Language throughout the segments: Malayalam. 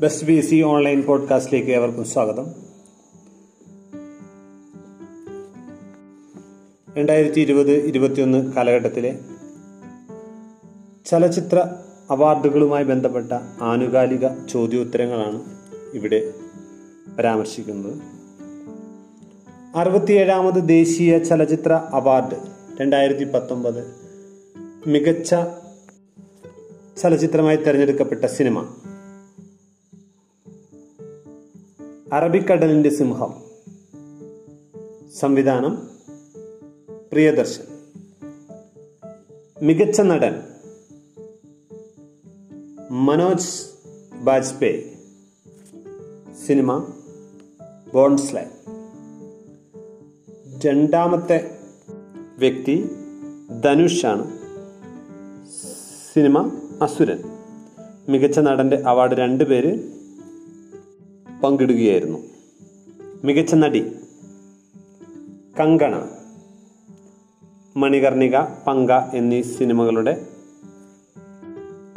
ബെസ്റ്റ് ബി സി ഓൺലൈൻ പോഡ്കാസ്റ്റിലേക്ക് ഏവർക്കും സ്വാഗതം. രണ്ടായിരത്തി ഇരുപത് ഇരുപത്തിയൊന്ന് കാലഘട്ടത്തിലെ ചലച്ചിത്ര അവാർഡുകളുമായി ബന്ധപ്പെട്ട ആനുകാലിക ചോദ്യോത്തരങ്ങളാണ് ഇവിടെ പരാമർശിക്കുന്നത്. അറുപത്തിയേഴാമത് ദേശീയ ചലച്ചിത്ര അവാർഡ് രണ്ടായിരത്തി പത്തൊമ്പത് മികച്ച ചലച്ചിത്രമായി തിരഞ്ഞെടുക്കപ്പെട്ട സിനിമ. അറബിക്കടലിന്റെ സിംഹം. സംവിധാനം പ്രിയദർശൻ. മികച്ച നടൻ മനോജ് ബാജ്പേ സിനിമ ബോൺസ്ലൈ. രണ്ടാമത്തെ വ്യക്തി ധനുഷാണ്. സിനിമ അസുരൻ. മികച്ച നടന്റെ അവാർഡ് രണ്ടുപേര് പങ്കിടുകയായിരുന്നു. മികച്ച നടി കങ്കണ മണികർണിക പങ്ക എന്നീ സിനിമകളുടെ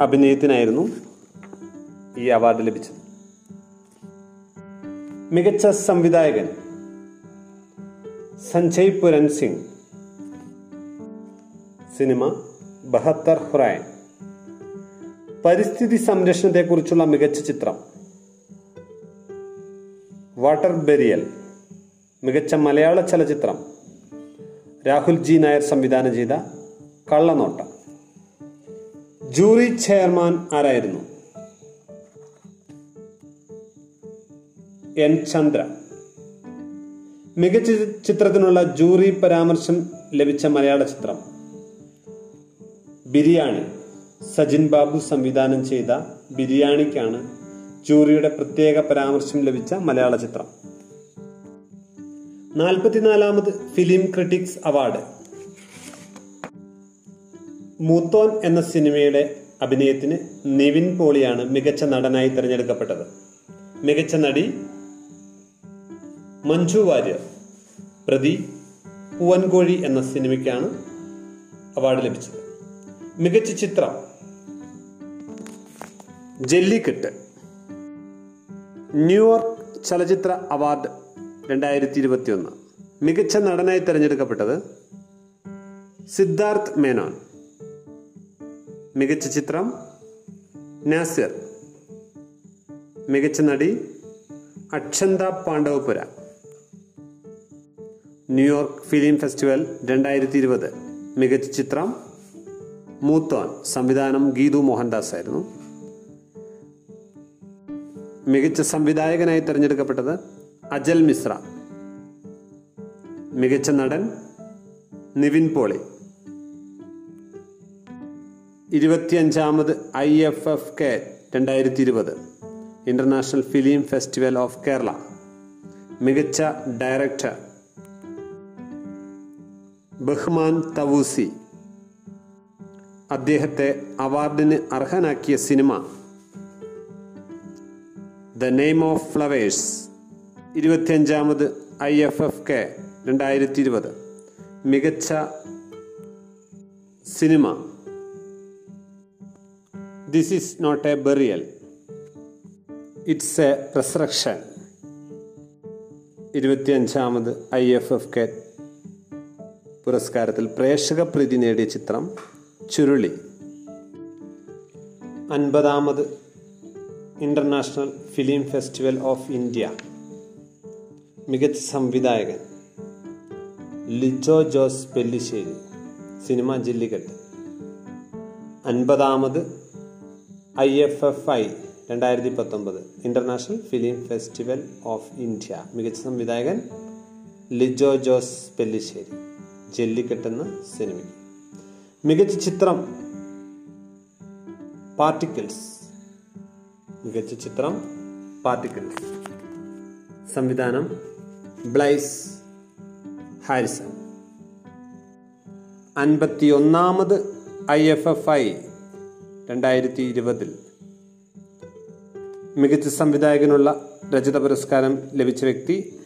അഭിനയത്തിനായിരുന്നു ഈ അവാർഡ് ലഭിച്ചത്. മികച്ച സംവിധായകൻ സഞ്ജയ് പുരൻ സിംഗ്. സിനിമ ബഹത്തർ ഹുറായൻ പരിസ്ഥിതി സംരക്ഷണത്തെക്കുറിച്ചുള്ള മികച്ച ചിത്രം വാട്ടർ ബെരിയൽ മികച്ച മലയാള ചലച്ചിത്രം. രാഹുൽ ജി നായർ സംവിധാനം ചെയ്ത കള്ളനോട്ട. ജൂറി ചെയർമാൻ ആരായിരുന്നു? എൻ ചന്ദ്ര. മികച്ച ചിത്രത്തിനുള്ള ജൂറി പരാമർശം ലഭിച്ച മലയാള ചിത്രം. ബിരിയാണി. സജിൻ ബാബു സംവിധാനം ചെയ്ത ബിരിയാണിക്കാണ് ജൂറിയുടെ പ്രത്യേക പരാമർശം ലഭിച്ച മലയാള ചിത്രം. നാൽപ്പത്തിനാലാമത് ഫിലിം ക്രിട്ടിക്സ് അവാർഡ്. മൂത്തോൻ എന്ന സിനിമയുടെ അഭിനയത്തിന് നിവിൻ പോളിയാണ് മികച്ച നടനായി തിരഞ്ഞെടുക്കപ്പെട്ടത്. മികച്ച നടി മഞ്ജു വാര്യർ പ്രതി പൂവൻകോഴി എന്ന സിനിമയ്ക്കാണ് അവാർഡ് ലഭിച്ചത്. മികച്ച ചിത്രം ജല്ലിക്കെട്ട്. ന്യൂയോർക്ക് ചലച്ചിത്ര അവാർഡ് രണ്ടായിരത്തി ഇരുപത്തിയൊന്ന് മികച്ച നടനായി തിരഞ്ഞെടുക്കപ്പെട്ടത് സിദ്ധാർത്ഥ് മേനോൻ. മികച്ച ചിത്രം നാസിർ. മികച്ച നടി Akshatha Pandavapura. New York film festival രണ്ടായിരത്തി ഇരുപത് മികച്ച ചിത്രം മൂത്തോൻ. സംവിധാനം ഗീതു മോഹൻദാസ് ആയിരുന്നു മികച്ച സംവിധായകനായി തിരഞ്ഞെടുക്കപ്പെട്ടത് അജൽ മിശ്ര. മികച്ച നടൻ നിവിൻ പോളി. ഇരുപത്തിയഞ്ചാമത് ഐ എഫ് എഫ് കെ രണ്ടായിരത്തി ഇരുപത് international film festival of Kerala. മികച്ച ഡയറക്ടർ ബഹ്മാൻ തവൂസി. അദ്ദേഹത്തെ അവാർഡിന് അർഹനാക്കിയ സിനിമ നെയിം ഓഫ് ഫ്ലവേഴ്സ് ഇരുപത്തിയഞ്ചാമത് ഐ എഫ് എഫ് കെ രണ്ടായിരത്തി ഇരുപത് മികച്ച cinema. This is not a burial it's a resurrection ഇരുപത്തിയഞ്ചാമത് I F F K പുരസ്കാരത്തിൽ പ്രേക്ഷക പ്രീതി നേടിയ ചിത്രം Churuli. അൻപതാമത് international film festival of India മികച്ച സംവിധായകൻ ലിജോ ജോസ് പെല്ലിശ്ശേരി സിനിമ ജല്ലിക്കെട്ട്. അൻപതാമത് ഐ എഫ് എഫ് ഐ രണ്ടായിരത്തി പത്തൊമ്പത് international film festival of India മികച്ച സംവിധായകൻ ലിജോ ജോസ് പെല്ലിശ്ശേരി ജെല്ലിക്കെട്ടെന്ന സിനിമ സിനിമയ്ക്ക്. മികച്ച ചിത്രം പാർട്ടിക്കിൾസ്. മികച്ച ചിത്രം പാർട്ടിക്കിൾസ് സംവിധാനം ബ്ലൈസ് ഹാരിസൺ. അൻപത്തി ഒന്നാമത് ഐ എഫ് എഫ് ഐ രണ്ടായിരത്തി ഇരുപതിൽ മികച്ച സംവിധായകനുള്ള രചിത പുരസ്കാരം ലഭിച്ച വ്യക്തി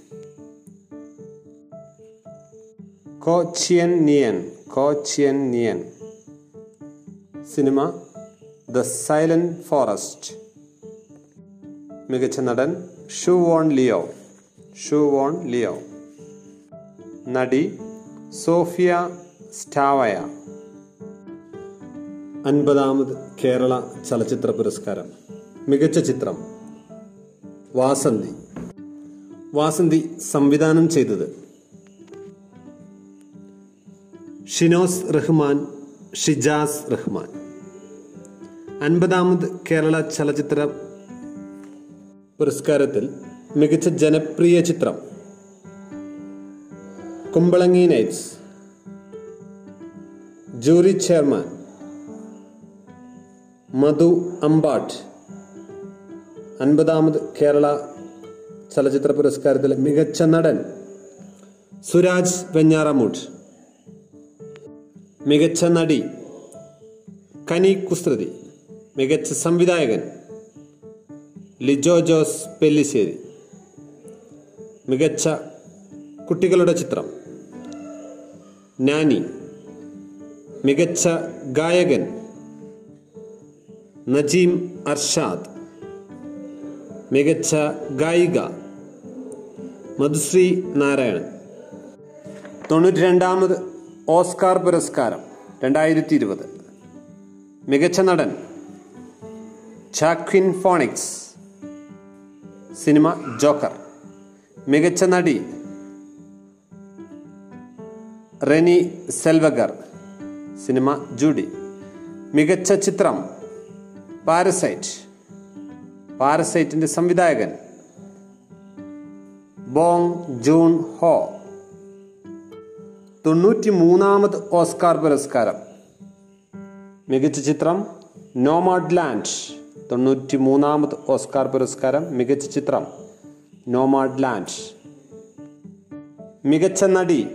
കോച്ചിയൻ നിയൻ കോച്ചിയൻ നിയൻ. Cinema the silent forest. മികച്ച നടൻ ഷു വോൺ ലിയോ. ഷു വോൺ ലിയോ. നടി സോഫിയ സ്റ്റാവയ. അൻപതാമത് കേരള ചലച്ചിത്ര പുരസ്കാരം. മികച്ച ചിത്രം. വാസന്തി. വാസന്തി സംവിധാനം ചെയ്തത് ഷിനോസ് റഹ്മാൻ ഷിജാസ് റഹ്മാൻ. അൻപതാമത് കേരള ചലച്ചിത്ര പുരസ്കാരത്തിൽ മികച്ച ജനപ്രിയ ചിത്രം. Kumbalangi nights. Jury chairman. Madhu Ambat. അൻപതാമത് Kerala ചലച്ചിത്ര പുരസ്കാരത്തിലെ മികച്ച നടൻ സുരാജ് വെഞ്ഞാറമൂട്ട്. മികച്ച നടി കനി കുസൃതി. മികച്ച സംവിധായകൻ ലിജോ ജോസ് പെല്ലിശ്ശേരി. മികച്ച കുട്ടികളുടെ ചിത്രം. നാനി. മികച്ച ഗായകൻ. നജീം അർഷാദ്. മികച്ച ഗായിക. മധുശ്രീ നാരായണൻ. തൊണ്ണൂറ്റി രണ്ടാമത് ഓസ്കാർ പുരസ്കാരം രണ്ടായിരത്തി ഇരുപത് മികച്ച നടൻ ചാക്വിൻ ഫോണിക്സ്. Cinema Joker. മികച്ച നടി റെനി സെൽവഗർ. Cinema Judy. മികച്ച ചിത്രം പാരസൈറ്റ്. പാരസൈറ്റിന്റെ സംവിധായകൻ ബോങ് ജൂൺ ഹോ. തൊണ്ണൂറ്റി മൂന്നാമത് ഓസ്കാർ പുരസ്കാരം. മികച്ച ചിത്രം നോമാഡ് ലാൻഡ് തൊണ്ണൂറ്റി മൂന്നാമത് ഓസ്കാർ പുരസ്കാരം മികച്ച ചിത്രം നോമാഡ് ലാൻഡ്. മികച്ച നടി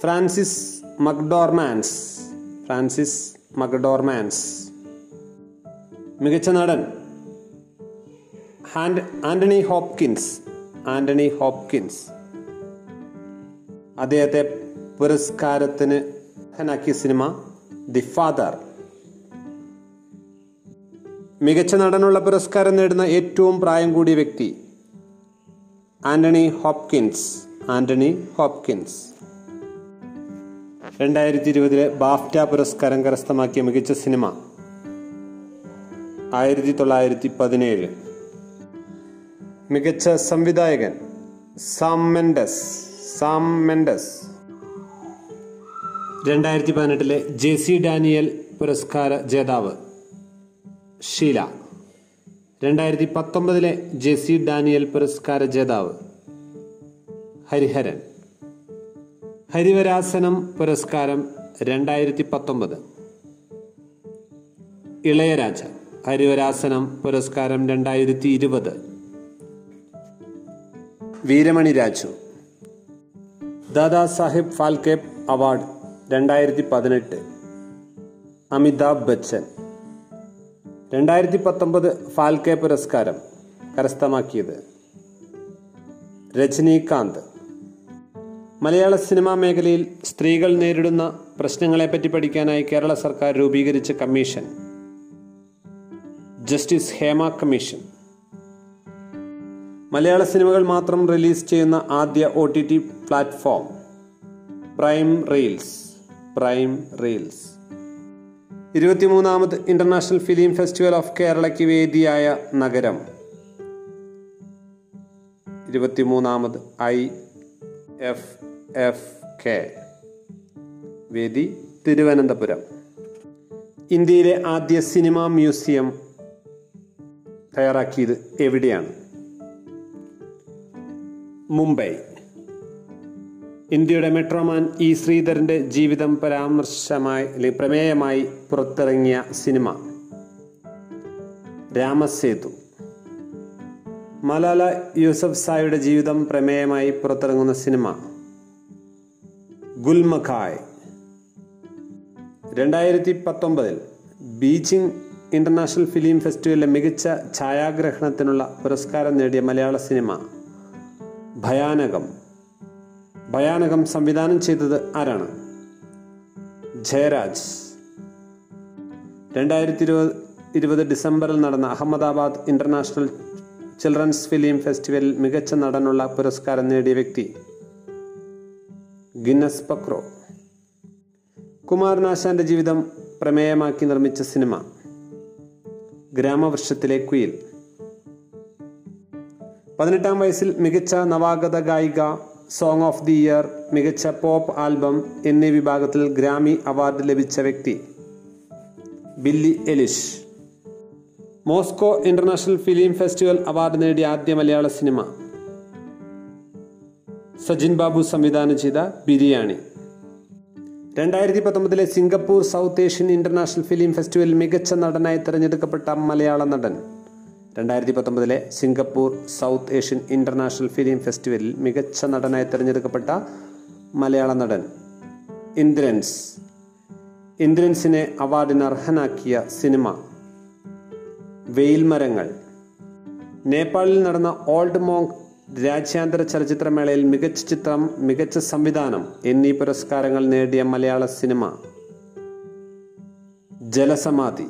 ഫ്രാൻസിസ് മക്ഡോർമാൻസ്. ഫ്രാൻസിസ് മക്ഡോർമാൻസ്. മികച്ച നടൻ ആന്റണി ഹോപ്കിൻസ്. ആന്റണി ഹോപ്കിൻസ്. അദ്ദേഹത്തെ പുരസ്കാരത്തിന് ഹനാക്കിയ സിനിമ ദി ഫാദർ. മികച്ച നടനുള്ള പുരസ്കാരം നേടുന്ന ഏറ്റവും പ്രായം കൂടിയ വ്യക്തി ആന്റണി ഹോപ്കിൻസ്. ആന്റണി ഹോപ്കിൻസ്. രണ്ടായിരത്തി ഇരുപതിലെ ബാഫ്റ്റ പുരസ്കാരം കരസ്ഥമാക്കിയ മികച്ച സിനിമ ആയിരത്തി തൊള്ളായിരത്തി പതിനേഴ് മികച്ച സംവിധായകൻ സാം മെൻഡസ്. Sam Mendes. രണ്ടായിരത്തി പതിനെട്ടിലെ ജെ സി ഡാനിയൽ പുരസ്കാര ജേതാവ്. ഷീല. രണ്ടായിരത്തി പത്തൊമ്പതിലെ ജെസി ഡാനിയൽ പുരസ്കാര ജേതാവ് ഹരിഹരൻ. ഹരിവരാസനം പുരസ്കാരം രണ്ടായിരത്തി പത്തൊമ്പത് ഇളയരാജ. ഹരിവരാസനം പുരസ്കാരം രണ്ടായിരത്തി ഇരുപത് വീരമണി രാജു. ദാദാ സാഹിബ് ഫാൽക്കെ അവാർഡ് രണ്ടായിരത്തി പതിനെട്ട് അമിതാഭ് ബച്ചൻ. രണ്ടായിരത്തി പത്തൊമ്പത് ഫാൽക്കെ പുരസ്കാരം കരസ്ഥമാക്കിയത് രജനീകാന്ത്. മലയാള സിനിമാ മേഖലയിൽ സ്ത്രീകൾ നേരിടുന്ന പ്രശ്നങ്ങളെപ്പറ്റി പഠിക്കാനായി കേരള സർക്കാർ രൂപീകരിച്ച കമ്മീഷൻ. Justice Hema commission. മലയാള സിനിമകൾ മാത്രം റിലീസ് ചെയ്യുന്ന ആദ്യ O T T platform. Prime Reels. Prime Reels. ഇരുപത്തിമൂന്നാമത് international film festival of കേരളയ്ക്ക് വേദിയായ നഗരം. ഇരുപത്തിമൂന്നാമത് ഐ എഫ് എഫ് കെ വേദി തിരുവനന്തപുരം. ഇന്ത്യയിലെ ആദ്യ സിനിമാ മ്യൂസിയം തയ്യാറാക്കിയത് എവിടെയാണ്? മുംബൈ. ഇന്ത്യയുടെ മെട്രോമാൻ ഇ ശ്രീധരന്റെ ജീവിതം പരാമർശമായി അല്ലെങ്കിൽ പ്രമേയമായി പുറത്തിറങ്ങിയ സിനിമ. രാമസേതു. മലാല യൂസഫ് സായുടെ ജീവിതം പ്രമേയമായി പുറത്തിറങ്ങുന്ന സിനിമ. ഗുൽമഖായ്. രണ്ടായിരത്തി പത്തൊമ്പതിൽ ബീജിംഗ് ഇന്റർനാഷണൽ ഫിലിം ഫെസ്റ്റിവലിലെ മികച്ച ഛായാഗ്രഹണത്തിനുള്ള പുരസ്കാരം നേടിയ മലയാള സിനിമ ഭയാനകം. ഭയാനകം സംവിധാനം ചെയ്തത് ആരാണ്? ജയരാജ്. രണ്ടായിരത്തി ഇരുപത് ഇരുപത് ഡിസംബറിൽ നടന്ന അഹമ്മദാബാദ് ഇന്റർനാഷണൽ ചിൽഡ്രൻസ് ഫിലിം ഫെസ്റ്റിവലിൽ മികച്ച നടനുള്ള പുരസ്കാരം നേടിയ വ്യക്തി ഗിന്നസ് പക്രോ. കുമാരനാശാന്റെ ജീവിതം പ്രമേയമാക്കി നിർമ്മിച്ച സിനിമ ഗ്രാമവൃക്ഷത്തിലെ കുയിൽ. പതിനെട്ടാം വയസ്സിൽ മികച്ച നവാഗത ഗായിക സോങ് ഓഫ് ദി ഇയർ മികച്ച പോപ്പ് ആൽബം എന്നീ വിഭാഗത്തിൽ ഗ്രാമി അവാർഡ് ലഭിച്ച വ്യക്തി. Billie Eilish. Moscow international film festival award നേടിയ ആദ്യ മലയാള സിനിമ. സജിൻ ബാബു സംവിധാനം ചെയ്ത ബിരിയാണി. രണ്ടായിരത്തി പത്തൊമ്പതിലെ Singapore south Asian international film ഫെസ്റ്റിവലിൽ മികച്ച നടനായി തിരഞ്ഞെടുക്കപ്പെട്ട മലയാള നടൻ. രണ്ടായിരത്തി പത്തൊമ്പതിലെ Singapore south Asian international film ഫെസ്റ്റിവലിൽ മികച്ച നടനായി തിരഞ്ഞെടുക്കപ്പെട്ട മലയാള നടൻ ഇന്ദ്രൻസ്. ഇന്ദ്രൻസിനെ അവാർഡിന് അർഹനാക്കിയ സിനിമ വെയിൽമരങ്ങൾ നേപ്പാളിൽ നടന്ന ഓൾഡ് മോങ്ക് രാജ്യാന്തര ചലച്ചിത്രമേളയിൽ മികച്ച ചിത്രം മികച്ച സംവിധാനം എന്നീ പുരസ്കാരങ്ങൾ നേടിയ മലയാള സിനിമ ജലസമാധി.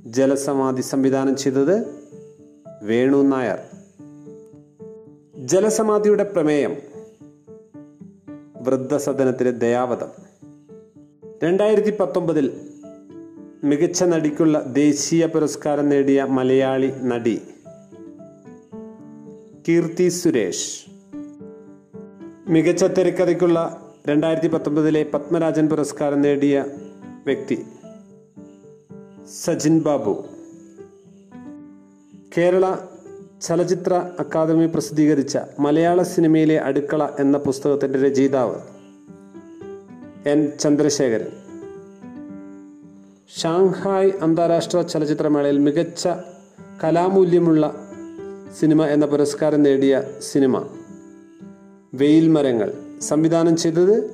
ജലസമാധി സംവിധാനം ചെയ്തത് വേണു നായർ. ജലസമാധിയുടെ പ്രമേയം. വൃദ്ധസദനത്തിലെ ദയാവതം രണ്ടായിരത്തി പത്തൊമ്പതിൽ മികച്ച നടിക്കുള്ള ദേശീയ പുരസ്കാരം നേടിയ മലയാളി നടി കീർത്തി സുരേഷ്. മികച്ച തിരക്കഥയ്ക്കുള്ള രണ്ടായിരത്തി പത്തൊമ്പതിലെ പത്മരാജൻ പുരസ്കാരം നേടിയ വ്യക്തി സജിൻ ബാബു. കേരള ചലച്ചിത്ര അക്കാദമി പ്രസിദ്ധീകരിച്ച മലയാള സിനിമയിലെ അടുക്കള എന്ന പുസ്തകത്തിന്റെ രചയിതാവ് എൻ. ചന്ദ്രശേഖരൻ. ഷാങ്ഹായ് അന്താരാഷ്ട്ര ചലച്ചിത്രമേളയിൽ മികച്ച കലാമൂല്യമുള്ള സിനിമ എന്ന പുരസ്കാരം നേടിയ സിനിമ വെയിൽ മരങ്ങൾ. സംവിധാനം ചെയ്തത്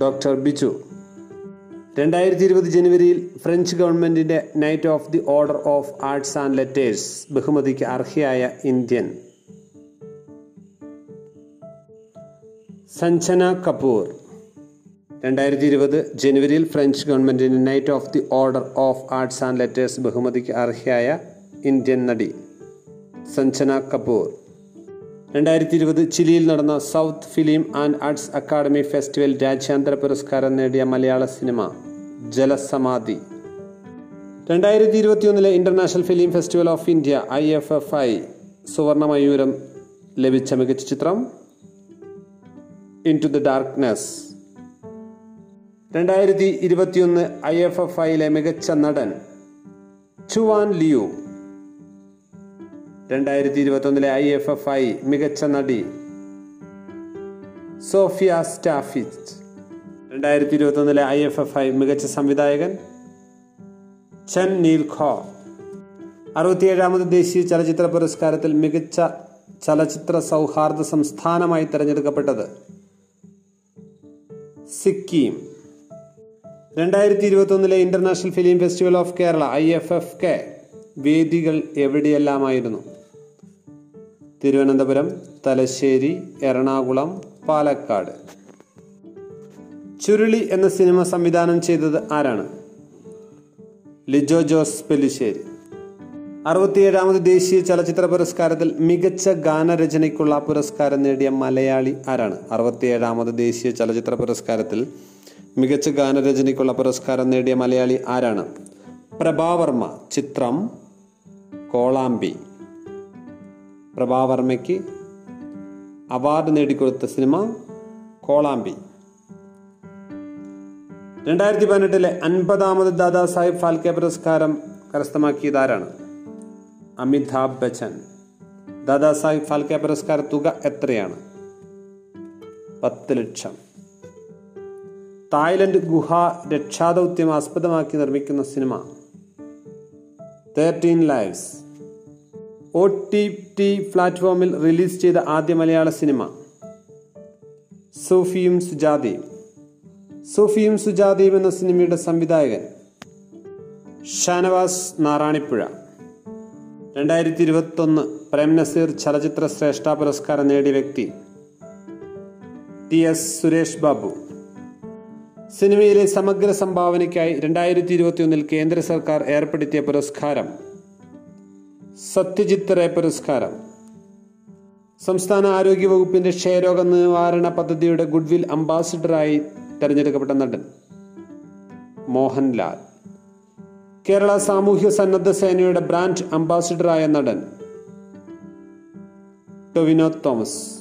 ഡോക്ടർ ബിജു. രണ്ടായിരത്തി ഇരുപത് ജനുവരിയിൽ ഫ്രഞ്ച് ഗവൺമെന്റിന്റെ knight of the order of arts and letters ബഹുമതിക്ക് അർഹയായ ഇന്ത്യൻ. സഞ്ജന കപൂർ. രണ്ടായിരത്തി ഇരുപത് ജനുവരിയിൽ ഫ്രഞ്ച് ഗവൺമെന്റിന്റെ knight of the order of arts and letters ബഹുമതിക്ക് അർഹയായ ഇന്ത്യൻ നടി. സഞ്ജന കപൂർ. രണ്ടായിരത്തി ഇരുപത് ചിലിയിൽ നടന്ന south film and arts academy festival രാജ്യാന്തര പുരസ്കാരം നേടിയ മലയാള സിനിമ. ജലസമാധി. രണ്ടായിരത്തി ഇരുപത്തിയൊന്നിലെ international film festival of India I F F I സുവർണ മയൂരം ലഭിച്ച മികച്ച ചിത്രം ഇൻ ടു ദ ഡാർക്ക്നെസ് രണ്ടായിരത്തി ഇരുപത്തിയൊന്ന് ഐ എഫ് എഫ് ഐയിലെ മികച്ച നടൻ ചുവാൻ ലിയു രണ്ടായിരത്തി ഇരുപത്തൊന്നിലെ ഐ എഫ് എഫ് ഐ മികച്ച നടി സോഫിയ സ്റ്റാഫിച്ച് രണ്ടായിരത്തി ഇരുപത്തൊന്നിലെ ഐ എഫ് എഫ് ഐ മികച്ച സംവിധായകൻ ചൻ നീൽ ഖോ. അറുപത്തിയേഴാമത് ദേശീയ ചലച്ചിത്ര പുരസ്കാരത്തിൽ മികച്ച ചലച്ചിത്ര സൗഹാർദ്ദ സംസ്ഥാനമായി തിരഞ്ഞെടുക്കപ്പെട്ടത് സിക്കിം. രണ്ടായിരത്തി ഇരുപത്തൊന്നിലെ international film festival of Kerala I F F K വേദികൾ എവിടെയെല്ലാമായിരുന്നു? തിരുവനന്തപുരം തലശ്ശേരി എറണാകുളം പാലക്കാട്. ചുരുളി എന്ന സിനിമ സംവിധാനം ചെയ്തത് ആരാണ്? ലിജോ ജോസ് പെല്ലിശ്ശേരി. അറുപത്തിയേഴാമത് ദേശീയ ചലച്ചിത്ര പുരസ്കാരത്തിൽ മികച്ച ഗാനരചനയ്ക്കുള്ള പുരസ്കാരം നേടിയ മലയാളി ആരാണ്? അറുപത്തിയേഴാമത് ദേശീയ ചലച്ചിത്ര പുരസ്കാരത്തിൽ മികച്ച ഗാനരചനയ്ക്കുള്ള പുരസ്കാരം നേടിയ മലയാളി ആരാണ്? പ്രഭാവർമ്മ ചിത്രം കോളാമ്പി. പ്രഭാവർമ്മയ്ക്ക് അവാർഡ് നേടിക്കൊടുത്ത സിനിമ കോളാമ്പി. രണ്ടായിരത്തി പതിനെട്ടിലെ അൻപതാമത് ദാദാ സാഹിബ് ഫാൽക്കെ പുരസ്കാരം കരസ്ഥമാക്കിയത് ആരാണ് അമിതാഭ് ബച്ചൻ. ദാദാ സാഹിബ് ഫാൽക്കെ പുരസ്കാര തുക എത്രയാണ്? പത്ത് ലക്ഷം. തായ്ലൻഡ് ഗുഹ രക്ഷാദൗത്യം ആസ്പദമാക്കി നിർമ്മിക്കുന്ന cinema. Thirteen lives. O T T പ്ലാറ്റ്ഫോമിൽ റിലീസ് ചെയ്ത ആദ്യ മലയാള സിനിമ. സൂഫിയും സുജാതയും. സൂഫിയും സുജാതയും എന്ന സിനിമയുടെ സംവിധായകൻ ഷാനവാസ് നാറാണിപ്പുഴ. രണ്ടായിരത്തി ഇരുപത്തൊന്ന് പ്രേം നസീർ ചലച്ചിത്ര ശ്രേഷ്ഠ പുരസ്കാരം നേടിയ വ്യക്തി ടി എസ് സുരേഷ് ബാബു. സിനിമയിലെ സമഗ്ര സംഭാവനയ്ക്കായി രണ്ടായിരത്തി ഇരുപത്തിയൊന്നിൽ കേന്ദ്ര സർക്കാർ ഏർപ്പെടുത്തിയ പുരസ്കാരം സത്യജിത് റേ പുരസ്കാരം. സംസ്ഥാന ആരോഗ്യ വകുപ്പിന്റെ ക്ഷയരോഗ നിവാരണ പദ്ധതിയുടെ ഗുഡ്വിൽ അംബാസിഡറായി തെരഞ്ഞെടുക്കപ്പെട്ട നടൻ മോഹൻലാൽ. കേരള സാമൂഹ്യ സന്നദ്ധ സേനയുടെ ബ്രാൻഡ് അംബാസിഡറായ നടൻ ടൊവിനോ തോമസ്.